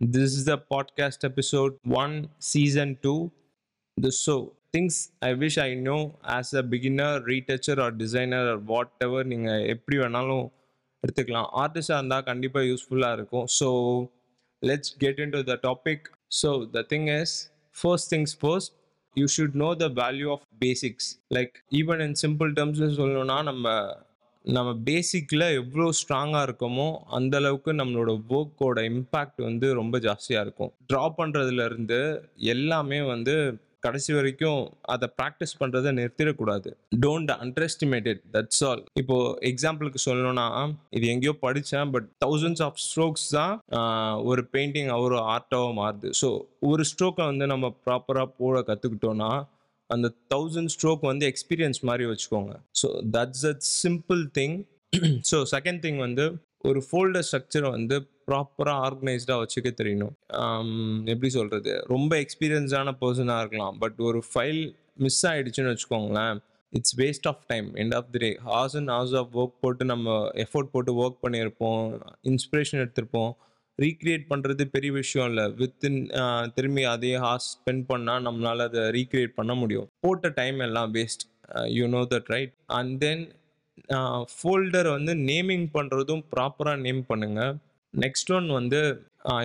This is the podcast episode 1, season 2. The so things I wish I know as a beginner, retoucher or designer or whatever நீங்கள் எப்படி வேணாலும் எடுத்துக்கலாம். ஆர்டிஸ்டாக இருந்தால் கண்டிப்பாக யூஸ்ஃபுல்லாக இருக்கும். So let's get into the topic so the thing is first things first you should know the value of basics like even in simple டேர்ம்ஸில் சொல்லணும்னா நம்ம நம்ம பேசிக்கில் எவ்வளோ ஸ்ட்ராங்காக இருக்கோமோ அந்தளவுக்கு நம்மளோட ஒர்க்கோட இம்பேக்ட் வந்து ரொம்ப ஜாஸ்தியாக இருக்கும். ட்ரா பண்ணுறதுலேருந்து எல்லாமே வந்து கடைசி வரைக்கும் அதை ப்ராக்டிஸ் பண்ணுறதை நிறுத்திடக்கூடாது. டோன்ட் அண்டர் தட்ஸ் ஆல் இப்போ எக்ஸாம்பிளுக்கு சொல்லணும்னா இது எங்கேயோ படித்தேன் பட் தௌசண்ட்ஸ் ஆஃப் ஸ்ட்ரோக்ஸ் தான் ஒரு பெயிண்டிங் ஒரு ஆர்ட்டாகவும் மாறுது. ஸோ ஒரு ஸ்ட்ரோக்கை வந்து நம்ம ப்ராப்பராக போட கற்றுக்கிட்டோன்னா அந்த தௌசண்ட் ஸ்ட்ரோக் வந்து எக்ஸ்பீரியன்ஸ் மாதிரி வச்சுக்கோங்க. So that's a simple thing so second thing வந்து ஒரு ஃபோல்டர் ஸ்ட்ரக்சர் வந்து ப்ராப்பராக ஆர்கனைஸ்டாக வச்சுக்க தெரியணும். Um, எப்படி சொல்கிறது ரொம்ப எக்ஸ்பீரியன்ஸான பர்சனாக இருக்கலாம். பட் ஒரு ஃபைல் மிஸ் ஆகிடுச்சுன்னு வச்சுக்கோங்களேன் it's waste of time end of the day hours and hours of work போட்டு நம்ம எஃபோர்ட் போட்டு ஒர்க் பண்ணியிருப்போம் இன்ஸ்பிரேஷன் எடுத்திருப்போம். ரீக்ரியேட் பண்ணுறது பெரிய விஷயம் இல்லை. வித்தின் திரும்பி அதே ஹார்ஸ் ஸ்பெண்ட் பண்ணால் நம்மளால் அதை ரீக்ரியேட் பண்ண முடியும். போட்ட டைம் எல்லாம் waste you know that right and then folder வந்து நேமிங் பண்ணுறதும் ப்ராப்பராக நேம் பண்ணுங்கள் நெக்ஸ்ட் ஒன் வந்து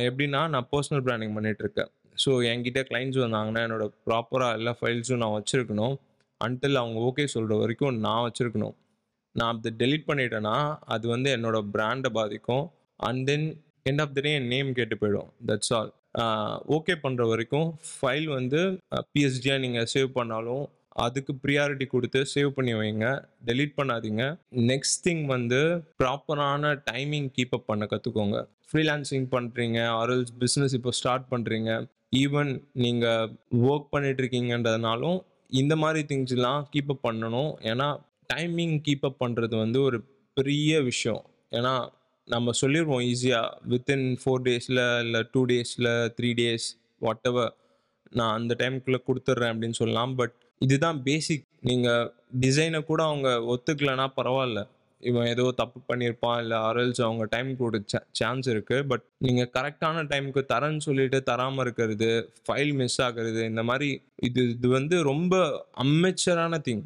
எப்படின்னா நான் பர்சனல் பிராண்டிங் பண்ணிட்டு இருக்கேன். ஸோ என்கிட்ட கிளைண்ட்ஸ் வந்தாங்கன்னா என்னோட ப்ராப்பராக எல்லா ஃபைல்ஸும் நான் வச்சுருக்கணும். அன்டில் அவங்க ஓகே சொல்கிற வரைக்கும் நான் வச்சுருக்கணும். நான் அதை டெலீட் பண்ணிட்டேன்னா அது வந்து என்னோடய பிராண்டை பாதிக்கும். And then end of the day N name கேட்டு போயிடும். தட்ஸ் ஆல் ஓகே பண்ணுற வரைக்கும் ஃபைல் வந்து பிஎஸ்டியாக நீங்கள் சேவ் பண்ணாலும் அதுக்கு ப்ரியாரிட்டி கொடுத்து சேவ் பண்ணி வைங்க. டெலீட் பண்ணாதீங்க. நெக்ஸ்ட் திங் வந்து ப்ராப்பரான டைமிங் கீப் அப் பண்ண கற்றுக்கோங்க ஃப்ரீலான்சிங் பண்ணுறீங்க ஆர்எல்ஸ் பிஸ்னஸ் இப்போ ஸ்டார்ட் பண்ணுறீங்க ஈவன் நீங்கள் ஒர்க் பண்ணிட்டு இருக்கீங்கன்றதுனாலும் இந்த மாதிரி திங்ஸ்லாம் கீப் அப் பண்ணணும். ஏன்னா டைமிங் கீப் அப் பண்ணுறது வந்து ஒரு பெரிய விஷயம். ஏன்னா நம்ம சொல்லிடுவோம் ஈஸியாக வித்தின் ஃபோர் டேஸில் இல்லை டூ டேஸில் த்ரீ டேஸ் வாட் எவர் நான் அந்த டைமுக்குள்ளே கொடுத்துட்றேன் அப்படின்னு சொல்லலாம். பட் இதுதான் பேசிக் நீங்கள் டிசைனை கூட அவங்க ஒத்துக்கலைன்னா பரவாயில்ல. இவன் ஏதோ தப்பு பண்ணியிருப்பான் இல்லை ஆர்எல்ஸ் அவங்க டைம் கொடுக்க சான்ஸ் இருக்குது பட் நீங்கள் கரெக்டான டைமுக்கு தரேன்னு சொல்லிட்டு தராமல் இருக்கிறது ஃபைல் மிஸ் ஆகிறது இந்த மாதிரி இது இது வந்து ரொம்ப அம்மெச்சரான திங்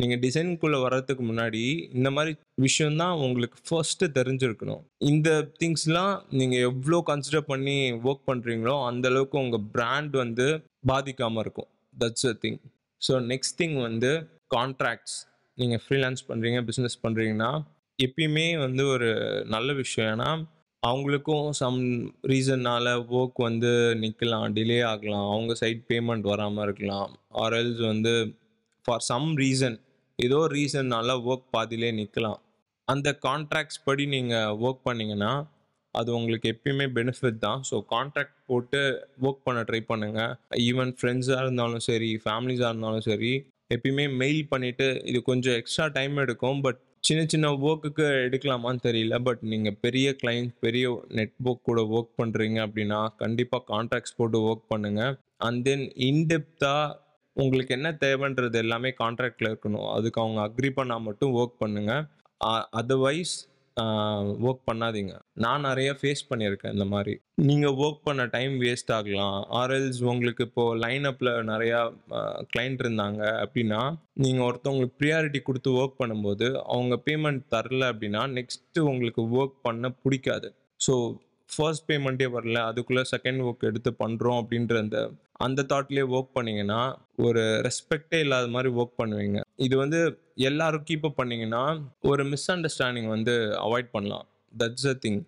நீங்கள் டிசைனுக்குள்ளே வர்றதுக்கு முன்னாடி இந்த மாதிரி விஷயந்தான் உங்களுக்கு ஃபர்ஸ்ட்டு தெரிஞ்சிருக்கணும். இந்த திங்ஸ்லாம் நீங்கள் எவ்வளோ கன்சிடர் பண்ணி ஒர்க் பண்ணுறீங்களோ அந்தளவுக்கு உங்கள் பிராண்ட் வந்து பாதிக்காமல் இருக்கும். That's a thing so next thing வந்து கான்ட்ராக்ட்ஸ் நீங்கள் ஃப்ரீலான்ஸ் பண்ணுறீங்க பிஸ்னஸ் பண்ணுறீங்கன்னா எப்பயுமே வந்து ஒரு நல்ல விஷயம். ஏன்னா அவங்களுக்கும் சம் ரீசன்னால் ஒர்க் வந்து நிற்கலாம் டிலே ஆகலாம். அவங்க சைட் பேமெண்ட் வராமல் இருக்கலாம். ஆர்எல்ஸ் வந்து ஃபார் சம் ரீசன் ஏதோ ரீசன்னால ஒர்க் பாதியிலே நிற்கலாம் அந்த கான்ட்ராக்ட்ஸ் படி நீங்கள் ஒர்க் பண்ணீங்கன்னா அது உங்களுக்கு எப்பயுமே பெனிஃபிட் தான். ஸோ கான்ட்ராக்ட் போட்டு ஒர்க் பண்ண ட்ரை பண்ணுங்கள் ஈவன் ஃப்ரெண்ட்ஸாக இருந்தாலும் சரி ஃபேமிலிஸாக இருந்தாலும் சரி எப்பயுமே மெயில் பண்ணிவிட்டு இது கொஞ்சம் எக்ஸ்ட்ரா டைம் எடுக்கும். பட் சின்ன சின்ன ஒர்க்குக்கு எடுக்கலாமான்னு தெரியல. பட் நீங்கள் பெரிய கிளைண்ட் பெரிய நெட்ஒர்க் கூட ஒர்க் பண்ணுறீங்க அப்படின்னா கண்டிப்பாக கான்ட்ராக்ட்ஸ் போட்டு ஒர்க் பண்ணுங்கள் அண்ட் தென் இன்டெப்த்தாக உங்களுக்கு என்ன தேவைன்றது எல்லாமே கான்ட்ராக்டில் இருக்கணும். அதுக்கு அவங்க அக்ரி பண்ணால் மட்டும் ஒர்க் பண்ணுங்கள் அதர்வைஸ் ஒர்க் பண்ணாதீங்க. நான் நிறைய ஃபேஸ் பண்ணியிருக்கேன் இந்த மாதிரி. நீங்கள் ஒர்க் பண்ண டைம் வேஸ்ட் ஆகலாம். ஆர்எல்ஸ் உங்களுக்கு இப்போது லைனப்பில் நிறையா கிளைண்ட் இருந்தாங்க அப்படின்னா நீங்கள் ஒருத்தவங்களுக்கு ப்ரியாரிட்டி கொடுத்து ஒர்க் பண்ணும்போது அவங்க பேமெண்ட் தரல அப்படின்னா நெக்ஸ்ட்டு உங்களுக்கு ஒர்க் பண்ண பிடிக்காது. ஸோ ஃபர்ஸ்ட் பேமெண்ட்டே வரல அதுக்குள்ளே செகண்ட் ஒர்க் எடுத்து பண்ணுறோம் அப்படின்ற அந்த அந்த தாட்லேயே ஒர்க் பண்ணிங்கன்னா ஒரு ரெஸ்பெக்டே இல்லாத மாதிரி ஒர்க் பண்ணுவீங்க. இது வந்து எல்லாரும் கீப் அப் பண்ணீங்கன்னா ஒரு மிஸ் அண்டர்ஸ்டாண்டிங் வந்து அவாய்ட் பண்ணலாம். That's a thing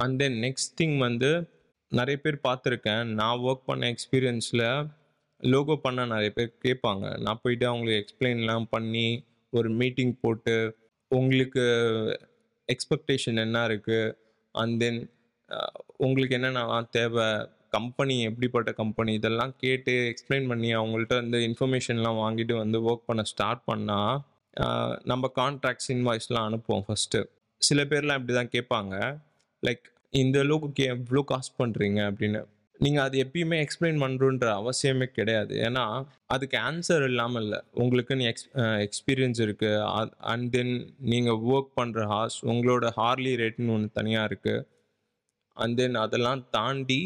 and then next thing வந்து நிறைய பேர் பார்த்துருக்கேன் நான் ஒர்க் பண்ண எக்ஸ்பீரியன்ஸில் லோகோ பண்ண நிறைய பேர் கேட்பாங்க. நான் போயிட்டு அவங்களுக்கு எக்ஸ்பிளைன்லாம் பண்ணி ஒரு மீட்டிங் போட்டு உங்களுக்கு எக்ஸ்பெக்டேஷன் என்ன இருக்குது அண்ட் தென் உங்களுக்கு என்னென்னலாம் தேவை கம்பெனி எப்படிப்பட்ட கம்பெனி இதெல்லாம் கேட்டு எக்ஸ்பிளைன் பண்ணி அவங்கள்ட்ட வந்து இன்ஃபர்மேஷன்லாம் வாங்கிட்டு வந்து ஒர்க் பண்ண ஸ்டார்ட் பண்ணால் நம்ம கான்ட்ராக்ட்ஸ் இன்வாய்ஸ்லாம் அனுப்புவோம் ஃபஸ்ட்டு சில பேர்லாம் இப்படி தான் கேட்பாங்க. லைக் இந்த லோகுக்கு எவ்வளோ காஸ்ட் பண்ணுறீங்க அப்படின்னு. நீங்கள் அது எப்பயுமே எக்ஸ்பிளைன் பண்ணுறோன்ற அவசியமே கிடையாது. ஏன்னா அதுக்கு ஆன்சர் இல்லாமல் இல்லை. உங்களுக்குன்னு எக்ஸ் எக்ஸ்பீரியன்ஸ் இருக்குது அண்ட் தென் நீங்கள் ஒர்க் பண்ணுற ஹார்ஸ் உங்களோட ஹார்லி ரேட்னு ஒன்று தனியாக இருக்குது அண்ட் தென் அதெல்லாம் தாண்டி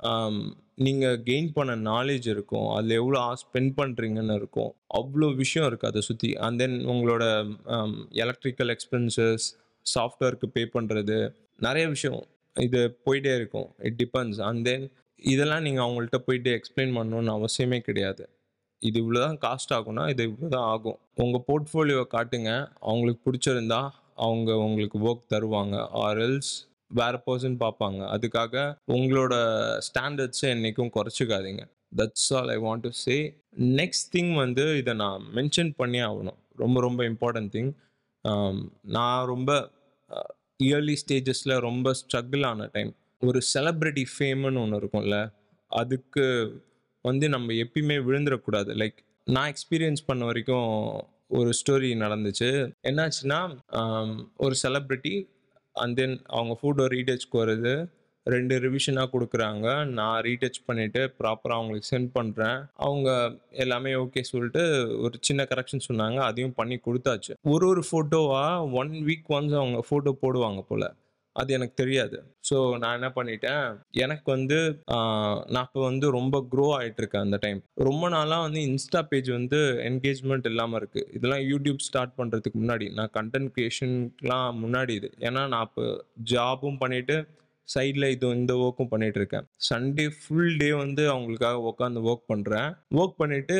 um, நீங்கள் கெயின் பண்ண நாலேஜ் இருக்கும். அதில் எவ்வளோ ஸ்பெண்ட் பண்ணுறீங்கன்னு இருக்கும். அவ்வளோ விஷயம் இருக்குது அதை சுற்றி அண்ட் தென் உங்களோட எலக்ட்ரிக்கல் எக்ஸ்பென்சஸ் சாஃப்ட்வேருக்கு பே பண்ணுறது நிறைய விஷயம் இது போயிட்டே இருக்கும். இட் டிபெண்ட்ஸ் அண்ட் தென் இதெல்லாம் நீங்கள் அவங்கள்ட்ட போயிட்டு எக்ஸ்பிளைன் பண்ணணும்னு அவசியமே கிடையாது. இது இவ்வளோ தான் காஸ்ட் ஆகும்னா இது இவ்வளோ தான் ஆகும் உங்கள் போர்ட்ஃபோலியோவை காட்டுங்க. அவங்களுக்கு பிடிச்சிருந்தா அவங்க உங்களுக்கு ஒர்க் தருவாங்க. ஆர் எல்ஸ் வேற பர்சன் பார்ப்பாங்க. அதுக்காக உங்களோட ஸ்டாண்டர்ட்ஸை என்றைக்கும் குறைச்சிக்காதீங்க. That's all I want to say next thing வந்து இதை நான் மென்ஷன் பண்ணி ஆகணும். ரொம்ப ரொம்ப இம்பார்ட்டன்ட் திங் நான் ரொம்ப இயர்லி ஸ்டேஜஸில் ரொம்ப ஸ்ட்ரகிள் ஆன டைம் ஒரு செலப்ரிட்டி ஃபேம்னு ஒன்று இருக்கும்ல அதுக்கு வந்து நம்ம எப்பயுமே விழுந்துடக்கூடாது. லைக் நான் எக்ஸ்பீரியன்ஸ் பண்ண வரைக்கும் ஒரு ஸ்டோரி நடந்துச்சு. என்னாச்சுன்னா ஒரு செலப்ரிட்டி அண்ட் தென் அவங்க ஃபோட்டோ ரீடச்சுக்கு வருது ரெண்டு ரிவிஷனாக கொடுக்குறாங்க. நான் ரீடச் பண்ணிவிட்டு ப்ராப்பராக அவங்களுக்கு சென்ட் பண்ணுறேன் அவங்க எல்லாமே ஓகே சொல்லிட்டு ஒரு சின்ன கரெக்ஷன் சொன்னாங்க. அதையும் பண்ணி கொடுத்தாச்சு. ஒரு ஒரு ஃபோட்டோவாக ஒன் வீக் ஒன்ஸ் அவங்க ஃபோட்டோ போடுவாங்க போல். அது எனக்கு தெரியாது. ஸோ நான் என்ன பண்ணிட்டேன்? எனக்கு வந்து நான் இப்போ வந்து ரொம்ப க்ரோ ஆகிட்டு இருக்கேன் அந்த டைம் ரொம்ப நாளாக வந்து இன்ஸ்டா பேஜ் வந்து என்கேஜ்மெண்ட் இல்லாமல் இருக்குது இதெல்லாம் யூடியூப் ஸ்டார்ட் பண்ணுறதுக்கு முன்னாடி நான் கண்டென்ட் க்ரியேஷன்லாம் முன்னாடி இது. ஏன்னா நான் இப்போ ஜாபும் பண்ணிவிட்டு சைடில் இது இந்த ஒர்க்கும் பண்ணிட்டு இருக்கேன் சண்டே ஃபுல் டே வந்து அவங்களுக்காக உட்காந்து ஒர்க் பண்ணுறேன் ஒர்க் பண்ணிவிட்டு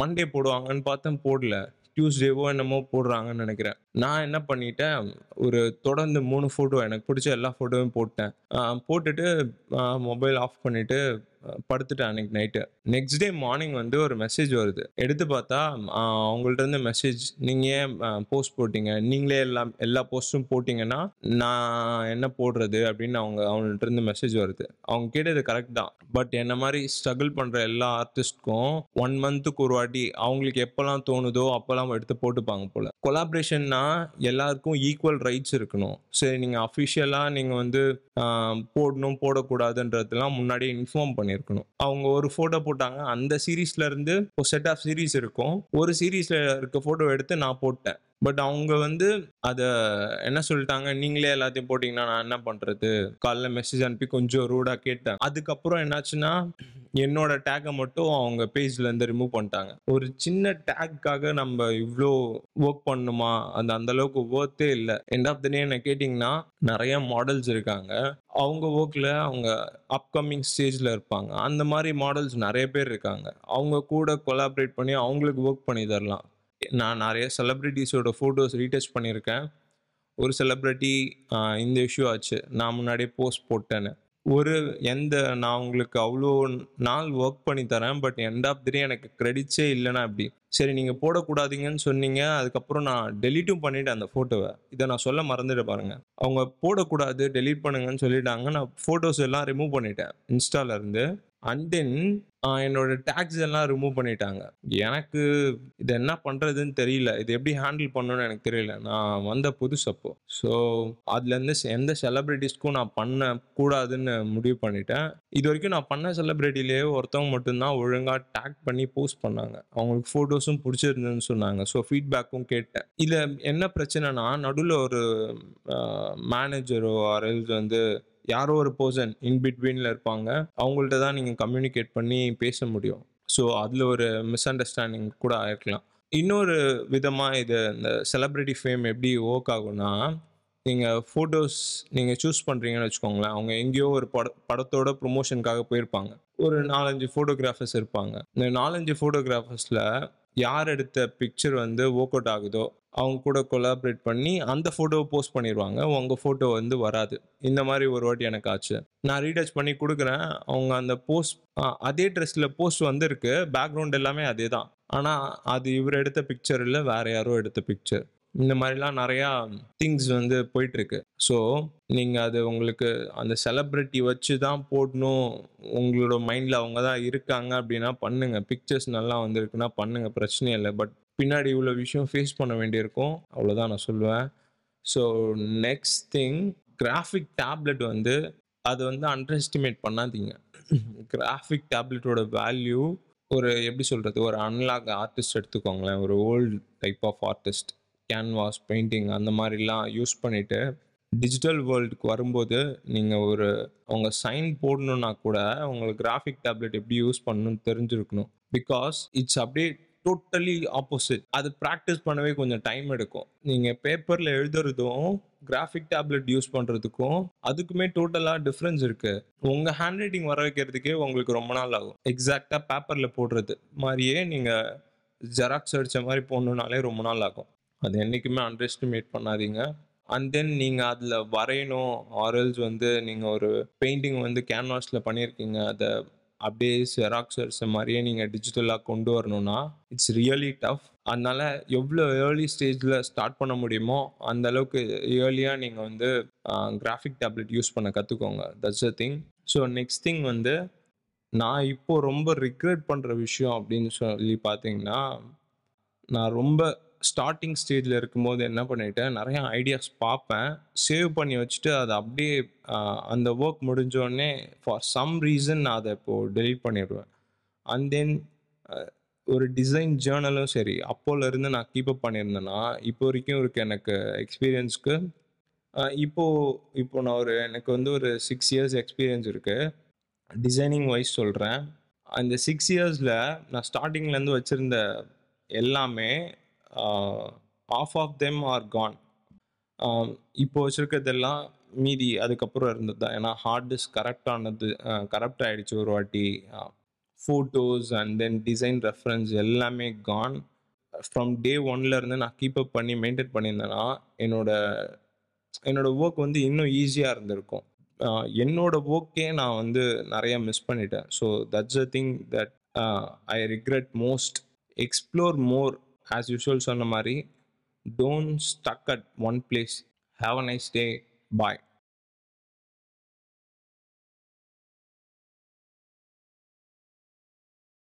மண்டே போடுவாங்கன்னு பார்த்தேன் போடல. டியூஸ்டேவோ என்னமோ போடுறாங்கன்னு நினைக்கிறேன். நான் என்ன பண்ணிட்டேன் ஒரு தொடர்ந்து மூணு ஃபோட்டோ எனக்கு பிடிச்ச எல்லா ஃபோட்டோவும் போட்டேன். போட்டுட்டு மொபைல் ஆஃப் பண்ணிவிட்டு படுத்துட்டேன் அன்னைக்கு நைட்டு நெக்ஸ்ட் டே மார்னிங் வந்து ஒரு மெசேஜ் வருது. எடுத்து பார்த்தா அவங்கள்ட்ட இருந்து மெசேஜ் நீங்கள் ஏன் போஸ்ட் போட்டீங்க? நீங்களே எல்லாம் எல்லா போஸ்ட்டும் போட்டிங்கன்னா நான் என்ன போடுறது? அப்படின்னு அவங்க அவங்கள்ட்ட இருந்து மெசேஜ் வருது. அவங்க கேட்டது கரெக்ட் தான். பட் என்ன மாதிரி ஸ்ட்ரகிள் பண்ணுற எல்லா ஆர்டிஸ்ட்க்கும் ஒன் மந்த்துக்கு ஒரு வாட்டி அவங்களுக்கு எப்போல்லாம் தோணுதோ அப்போல்லாம் எடுத்து போட்டுப்பாங்க போல். கொலாபரேஷன்னா எல்லாருக்கும் ஈக்குவல் ரைட்ஸ் இருக்கணும். சரி நீங்கள் அஃபிஷியலாக நீங்கள் வந்து போடணும் போடக்கூடாதுன்றதுலாம் முன்னாடியே இன்ஃபார்ம் பண்ணியிருக்கணும். அவங்க ஒரு ஃபோட்டோ போட்டாங்க. அந்த சீரீஸ்ல இருந்து ஒரு செட் ஆஃப் சீரீஸ் இருக்கும். ஒரு சீரீஸ்ல இருக்க ஃபோட்டோ எடுத்து நான் போட்டேன். பட் அவங்க வந்து அதை என்ன சொல்லிட்டாங்க? நீங்களே எல்லாத்தையும் போட்டிங்கன்னா நான் என்ன பண்ணுறது காலைல மெசேஜ் அனுப்பி கொஞ்சம் ரூடாக கேட்டேன். அதுக்கப்புறம் என்னாச்சுன்னா என்னோட டேக்கை மட்டும் அவங்க பேஜ்லேருந்து ரிமூவ் பண்ணிட்டாங்க. ஒரு சின்ன டேக்காக நம்ம இவ்வளோ ஒர்க் பண்ணுமா? அந்த அந்த அளவுக்கு ஒர்த்தே இல்லை. எண்ட் ஆஃப் த டே என்ன கேட்டிங்கன்னா நிறைய மாடல்ஸ் இருக்காங்க. அவங்க ஒர்க்கில் அவங்க அப்கமிங் ஸ்டேஜில் இருப்பாங்க. அந்த மாதிரி மாடல்ஸ் நிறைய பேர் இருக்காங்க. அவங்க கூட கொலாபரேட் பண்ணி அவங்களுக்கு ஒர்க் பண்ணி தரலாம். நான் நிறைய செலிப்ரிட்டிஸோட ஃபோட்டோஸ் ரீடச் பண்ணியிருக்கேன். ஒரு செலிப்ரிட்டி இந்த இஷ்யூ ஆச்சு. நான் முன்னாடியே போஸ்ட் போட்டேன்னு. ஒரு எந்த நான் உங்களுக்கு அவ்வளோ நாள் ஒர்க் பண்ணி தரேன் பட் எண்ட் ஆஃப் த்ரீ எனக்கு கிரெடிட்ஸே இல்லைன்னா அப்படி சரி நீங்கள் போடக்கூடாதீங்கன்னு சொன்னீங்க. அதுக்கப்புறம் நான் டெலீட்டும் பண்ணிவிட்டேன் அந்த ஃபோட்டோவை இதை நான் சொல்ல மறந்துட்டு பாருங்கள் அவங்க போடக்கூடாது டெலீட் பண்ணுங்கன்னு சொல்லிட்டாங்க. நான் ஃபோட்டோஸ் எல்லாம் ரிமூவ் பண்ணிட்டேன் இன்ஸ்டாலேருந்து அண்ட் தென் என்னோட டேக்ஸ் எல்லாம் ரிமூவ் பண்ணிட்டாங்க. எனக்கு இது என்ன பண்ணுறதுன்னு தெரியல. இது எப்படி ஹேண்டில் பண்ணணும்னு எனக்கு தெரியல. நான் வந்த புதுசு அப்போ ஸோ அதுலேருந்து எந்த செலிப்ரிட்டிஸ்க்கும் நான் பண்ண கூடாதுன்னு முடிவு பண்ணிட்டேன். இது வரைக்கும் நான் பண்ண செலிப்ரிட்டிலேயே ஒருத்தவங்க மட்டும்தான் ஒழுங்காக டேக் பண்ணி போஸ்ட் பண்ணாங்க. அவங்களுக்கு ஃபோட்டோஸும் பிடிச்சிருந்துன்னு சொன்னாங்க. ஸோ ஃபீட்பேக்கும் கேட்டேன். இதில் என்ன பிரச்சனைனா நடுவில் ஒரு மேனேஜரோ ஆர்எல்ஸ் வந்து யாரோ ஒரு பர்சன் இன் பிட்வீனில் இருப்பாங்க. அவங்கள்ட்ட தான் நீங்கள் கம்யூனிகேட் பண்ணி பேச முடியும். ஸோ அதில் ஒரு மிஸ் அண்டர்ஸ்டாண்டிங் கூட ஆயிருக்கலாம். இன்னொரு விதமாக இது இந்த செலப்ரிட்டி ஃபேம் எப்படி ஒர்க் ஆகும்னா நீங்கள் ஃபோட்டோஸ் நீங்கள் சூஸ் பண்ணுறீங்கன்னு வச்சுக்கோங்களேன். அவங்க எங்கேயோ ஒரு பட படத்தோட ப்ரொமோஷனுக்காக போயிருப்பாங்க. ஒரு நாலஞ்சு ஃபோட்டோகிராஃபர்ஸ் இருப்பாங்க. இந்த நாலஞ்சு ஃபோட்டோகிராஃபர்ஸில் யார் எடுத்த பிக்சர் வந்து ஒர்க் அவுட் ஆகுதோ அவங்க கூட கொலாபரேட் பண்ணி அந்த ஃபோட்டோவை போஸ்ட் பண்ணிடுவாங்க உங்கள் ஃபோட்டோ வந்து வராது. இந்த மாதிரி ஒரு வாட்டி எனக்கு ஆச்சு. நான் ரீடச் பண்ணி கொடுக்குறேன். அவங்க அந்த போஸ்ட் அதே ட்ரெஸ்ஸில் போஸ்ட் வந்திருக்கு. பேக்ரவுண்ட் எல்லாமே அதே தான் ஆனால் அது இவர் எடுத்த பிக்சர் இல்லை வேற யாரோ எடுத்த பிக்சர் இந்த மாதிரிலாம் நிறையா திங்ஸ் வந்து போயிட்டுருக்கு. ஸோ நீங்கள் அது உங்களுக்கு அந்த செலப்ரிட்டி வச்சு தான் போடணும். உங்களோட மைண்டில் அவங்க தான் இருக்காங்க அப்படின்னா பண்ணுங்கள் பிக்சர்ஸ் நல்லா வந்திருக்குன்னா பண்ணுங்கள் பிரச்சனையே இல்லை. பட் பின்னாடி இவ்வளோ விஷயம் ஃபேஸ் பண்ண வேண்டியிருக்கும். அவ்வளோதான் நான் சொல்லுவேன். So next thing graphic tablet வந்து அதை வந்து அண்டர் எஸ்டிமேட் பண்ணாதீங்க கிராஃபிக் டேப்லெட்டோட வேல்யூ ஒரு எப்படி சொல்கிறது ஒரு அன்லாக் ஆர்டிஸ்ட் எடுத்துக்கோங்களேன். ஒரு old type of artist canvas painting அந்த மாதிரிலாம் யூஸ் பண்ணிவிட்டு டிஜிட்டல் வேர்ல்டுக்கு வரும்போது நீங்கள் ஒரு அவங்க சைன் போடணுன்னா கூட உங்களுக்கு கிராஃபிக் டேப்லெட் எப்படி யூஸ் பண்ணணும்னு தெரிஞ்சிருக்கணும். பிகாஸ் இட்ஸ் அப்படியே டோட்டலி ஆப்போசிட் அது ப்ராக்டிஸ் பண்ணவே கொஞ்சம் டைம் எடுக்கும். நீங்கள் பேப்பரில் எழுதுறதும் கிராஃபிக் டேப்லெட் யூஸ் பண்ணுறதுக்கும் அதுக்குமே டோட்டலாக டிஃப்ரென்ஸ் இருக்குது உங்கள் ஹேண்ட் ரைட்டிங் வர வைக்கிறதுக்கே உங்களுக்கு ரொம்ப நாள் ஆகும். எக்ஸாக்டாக பேப்பரில் போடுறது மாதிரியே நீங்கள் ஜெராக்ஸ் அடித்த மாதிரி போடணுன்னாலே ரொம்ப நாள் ஆகும். அது என்றைக்குமே அண்டர் எஸ்டிமேட் பண்ணாதீங்க. அண்ட் தென் நீங்கள் அதில் வரையணும். ஆரல்ஸ் வந்து நீங்கள் ஒரு பெயிண்டிங் வந்து கேன்வாஸில் பண்ணியிருக்கீங்க அதை அப்படியே ஜெராக்ஸ் மாதிரியே நீங்கள் டிஜிட்டலாக கொண்டு வரணும்னா இட்ஸ் ரியலி டஃப் அதனால் எவ்வளோ ஏர்லி ஸ்டேஜில் ஸ்டார்ட் பண்ண முடியுமோ அந்த அளவுக்கு ஏர்லியாக நீங்கள் வந்து கிராஃபிக் டேப்லெட் யூஸ் பண்ண கற்றுக்கோங்க that's a thing so next thing வந்து நான் இப்போது ரொம்ப ரிக்ரெட் பண்ணுற விஷயம் அப்படின்னு சொல்லி பார்த்தீங்கன்னா நான் ரொம்ப ஸ்டார்டிங் ஸ்டேஜில் இருக்கும்போது என்ன பண்ணிட்டேன் நிறைய ஐடியாஸ் பார்ப்பேன். சேவ் பண்ணி வச்சுட்டு அதை அப்படியே அந்த ஒர்க் முடிஞ்சோடனே ஃபார் சம் ரீசன் நான் அதை இப்போது டெலீட் பண்ணிடுவேன். அண்ட் தென் ஒரு டிசைன் ஜேர்னலும் சரி அப்போலேருந்து நான் கீப்பப் பண்ணியிருந்தேன்னா இப்போ வரைக்கும் இருக்குது எனக்கு எக்ஸ்பீரியன்ஸ்க்கு இப்போது இப்போ நான் ஒரு எனக்கு வந்து ஒரு சிக்ஸ் இயர்ஸ் எக்ஸ்பீரியன்ஸ் இருக்குது டிசைனிங் வைஸ் சொல்கிறேன் அந்த சிக்ஸ் இயர்ஸில் நான் ஸ்டார்டிங்லேருந்து வச்சுருந்த எல்லாமே half of them are gone இப்போ வச்சுருக்கிறதெல்லாம் மீதி அதுக்கப்புறம் இருந்தது தான் ஏன்னா ஹார்ட் டிஸ்க் கரெக்ட் ஆனது uh, கரெக்ட் ஆகிடுச்சு ஒரு வாட்டி. Photos and then design reference எல்லாமே கான் ஃப்ரம் டே ஒன்லேருந்து நான் கீப் அப் பண்ணி மெயின்டைன் பண்ணியிருந்தேன்னா என்னோட என்னோடய ஒர்க் வந்து இன்னும் ஈஸியாக இருந்திருக்கும். என்னோடய என்னோட ஒர்க்கே நான் வந்து நிறையா மிஸ் பண்ணிட்டேன். So that's a thing that I regret most explore more as usual சொன்ன மாதிரி don't stuck at one place have a nice day bye